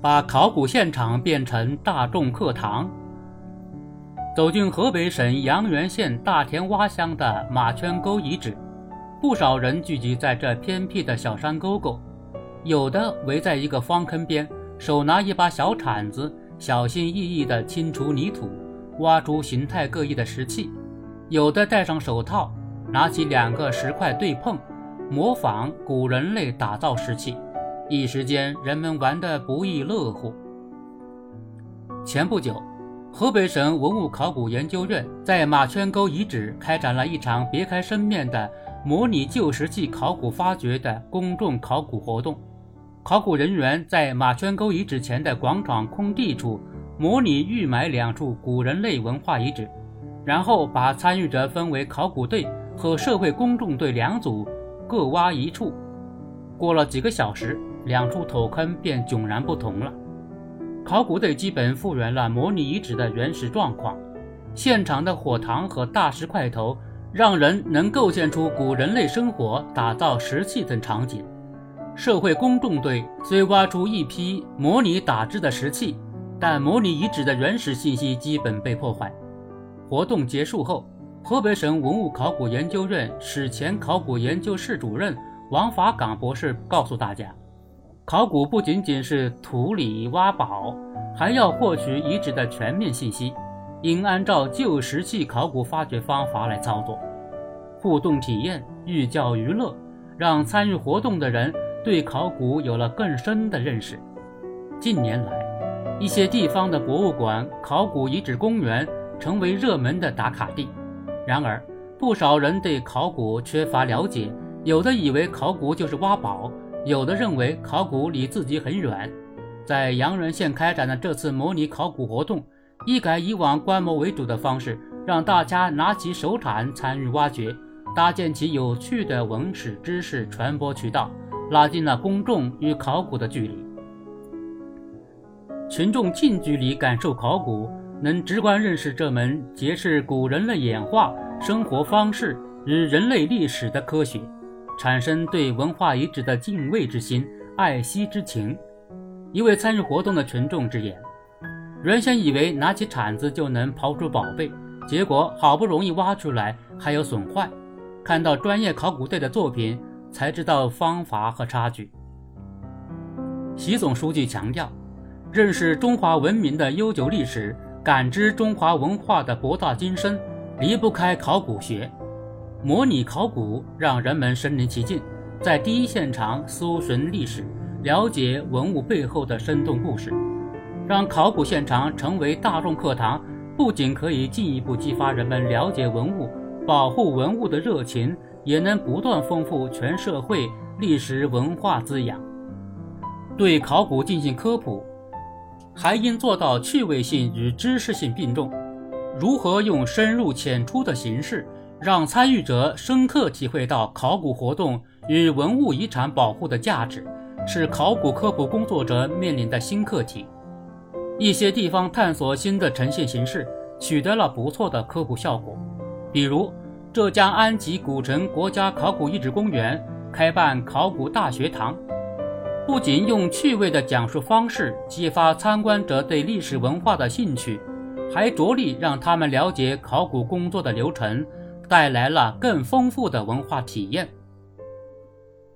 把考古现场变成大众课堂。走进河北省阳原县大田洼乡的马圈沟遗址，不少人聚集在这偏僻的小山沟沟，有的围在一个方坑边，手拿一把小铲子，小心翼翼地清除泥土，挖出形态各异的石器；有的戴上手套，拿起两个石块对碰。模仿古人类打造石器，一时间人们玩得不亦乐乎。前不久，河北省文物考古研究院在马圈沟遗址开展了一场别开生面的模拟旧石器考古发掘的公众考古活动。考古人员在马圈沟遗址前的广场空地处模拟预埋两处古人类文化遗址，然后把参与者分为考古队和社会公众队两组。各挖一处，过了几个小时，两处土坑便迥然不同了。考古队基本复原了模拟遗址的原始状况，现场的火塘和大石块头让人能构建出古人类生活、打造石器等场景。社会公众队虽挖出一批模拟打制的石器，但模拟遗址的原始信息基本被破坏。活动结束后。河北省文物考古研究院史前考古研究室主任王法岗博士告诉大家，考古不仅仅是土里挖宝，还要获取遗址的全面信息，应按照旧石器考古发掘方法来操作，互动体验、寓教于乐，让参与活动的人对考古有了更深的认识。近年来，一些地方的博物馆、考古遗址公园成为热门的打卡地。然而，不少人对考古缺乏了解，有的以为考古就是挖宝，有的认为考古离自己很远。在阳原县开展的这次模拟考古活动，一改以往观摩为主的方式，让大家拿起手铲参与挖掘，搭建起有趣的文史知识传播渠道，拉近了公众与考古的距离。群众近距离感受考古。能直观认识这门揭示古人类演化、生活方式与人类历史的科学，产生对文化遗址的敬畏之心、爱惜之情。一位参与活动的群众直言：“原先以为拿起铲子就能刨出宝贝，结果好不容易挖出来还有损坏。看到专业考古队的作品，才知道方法和差距。”习总书记强调：“认识中华文明的悠久历史。”感知中华文化的博大精深，离不开考古学。模拟考古让人们身临其境，在第一现场搜寻历史，了解文物背后的生动故事。让考古现场成为大众课堂，不仅可以进一步激发人们了解文物、保护文物的热情，也能不断丰富全社会历史文化滋养。对考古进行科普。还应做到趣味性与知识性并重。如何用深入浅出的形式，让参与者深刻体会到考古活动与文物遗产保护的价值，是考古科普工作者面临的新课题。一些地方探索新的呈现形式，取得了不错的科普效果。比如，浙江安吉古城国家考古遗址公园开办考古大学堂。不仅用趣味的讲述方式激发参观者对历史文化的兴趣，还着力让他们了解考古工作的流程，带来了更丰富的文化体验。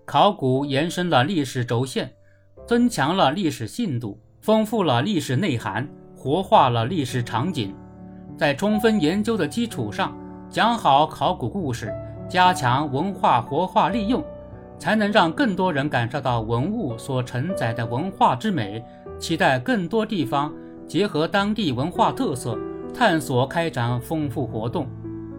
考古延伸了历史轴线，增强了历史信度，丰富了历史内涵，活化了历史场景。在充分研究的基础上，讲好考古故事，加强文化活化利用。才能让更多人感受到文物所承载的文化之美，期待更多地方结合当地文化特色，探索开展丰富活动，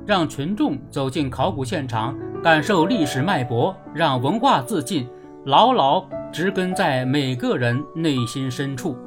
让群众走进考古现场，感受历史脉搏，让文化自信牢牢植根在每个人内心深处。